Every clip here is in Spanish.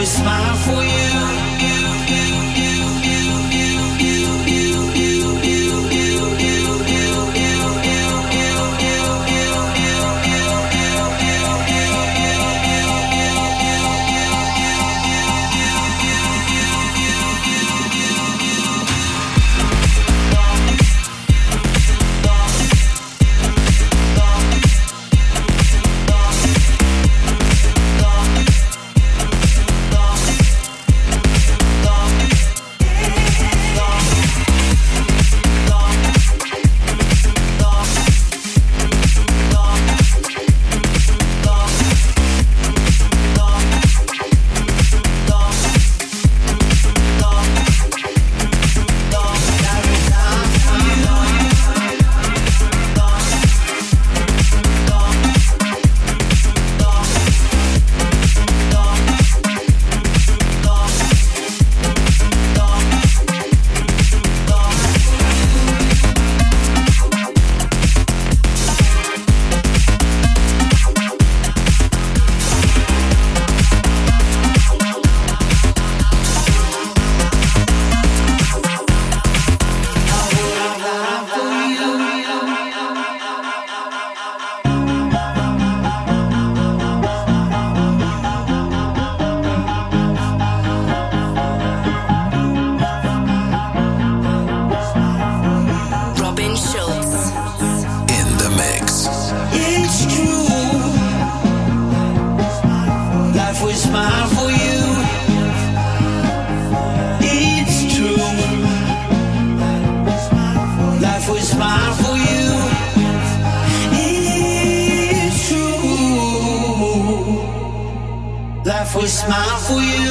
we smile for you. smile for you.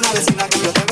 Vecina que yo tengo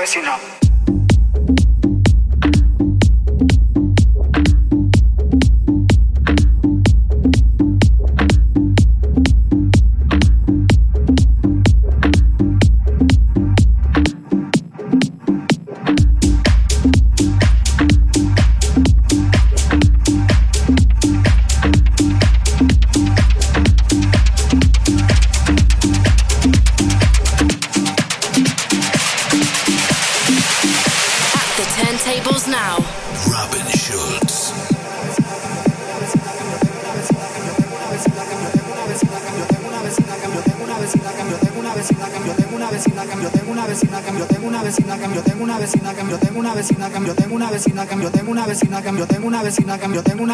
una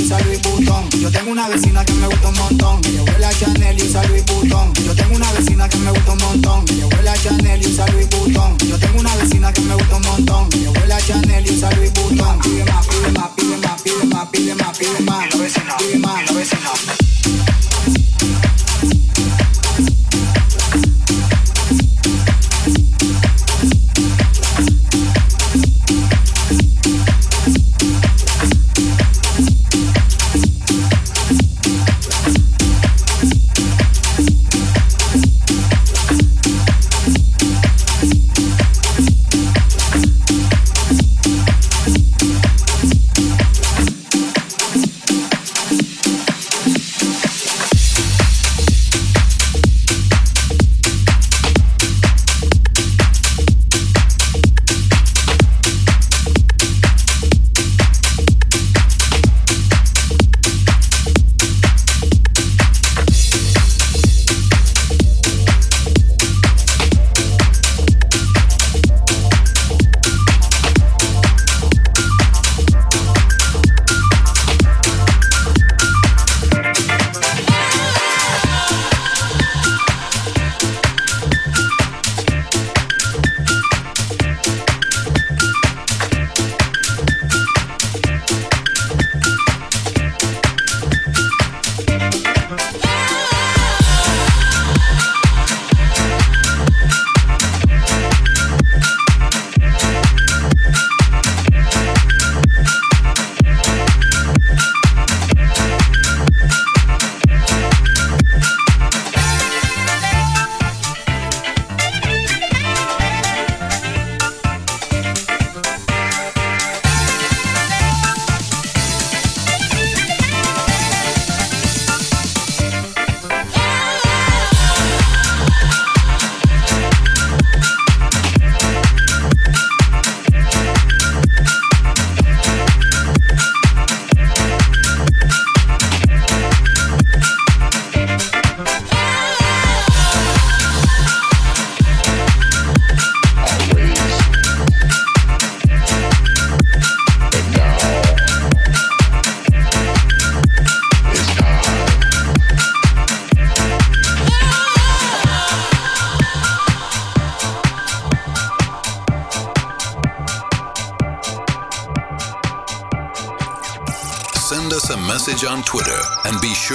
usa Louis Vuitton. Yo tengo una vecina que me gusta un montón. Ella huele a Chanel y usa Louis Vuitton. Yo tengo una vecina que me gusta un montón. Ella huele a Chanel y usa Louis Vuitton. Yo tengo una vecina que me gusta un montón. Ella huele a Chanel y usa Louis Vuitton. Pide más, pide más, pide más, pide más, pide más, pide más. Pide más, pide más.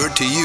to you.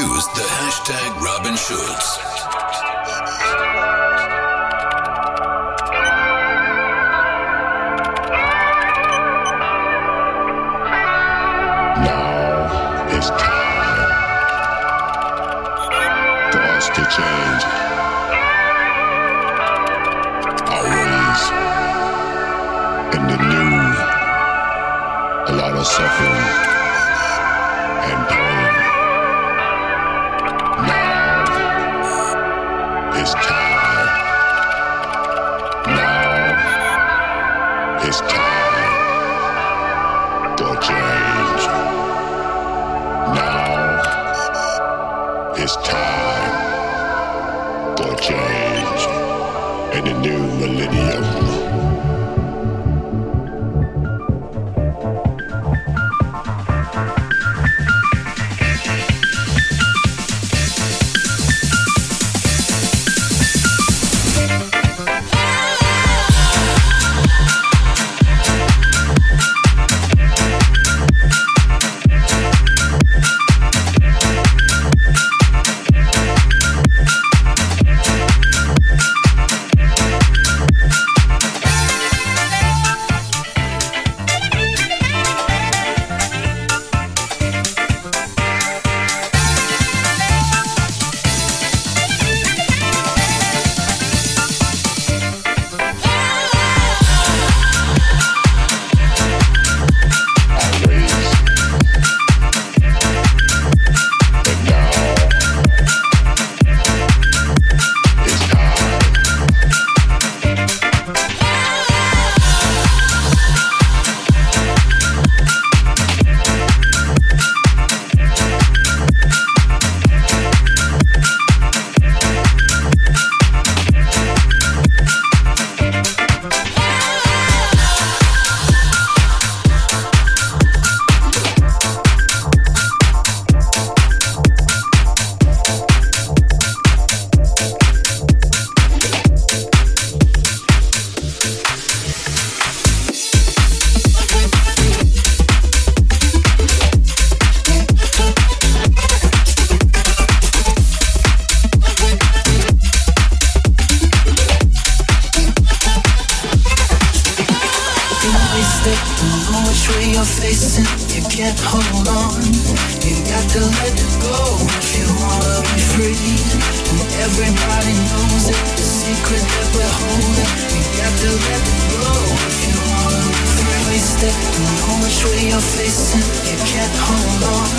You got to let it go if you wanna be free. Wasted, know which way you're facing. You can't hold on.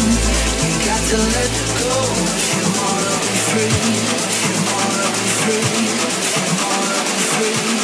You got to let it go if you wanna be free. If you wanna be free. If you wanna be free.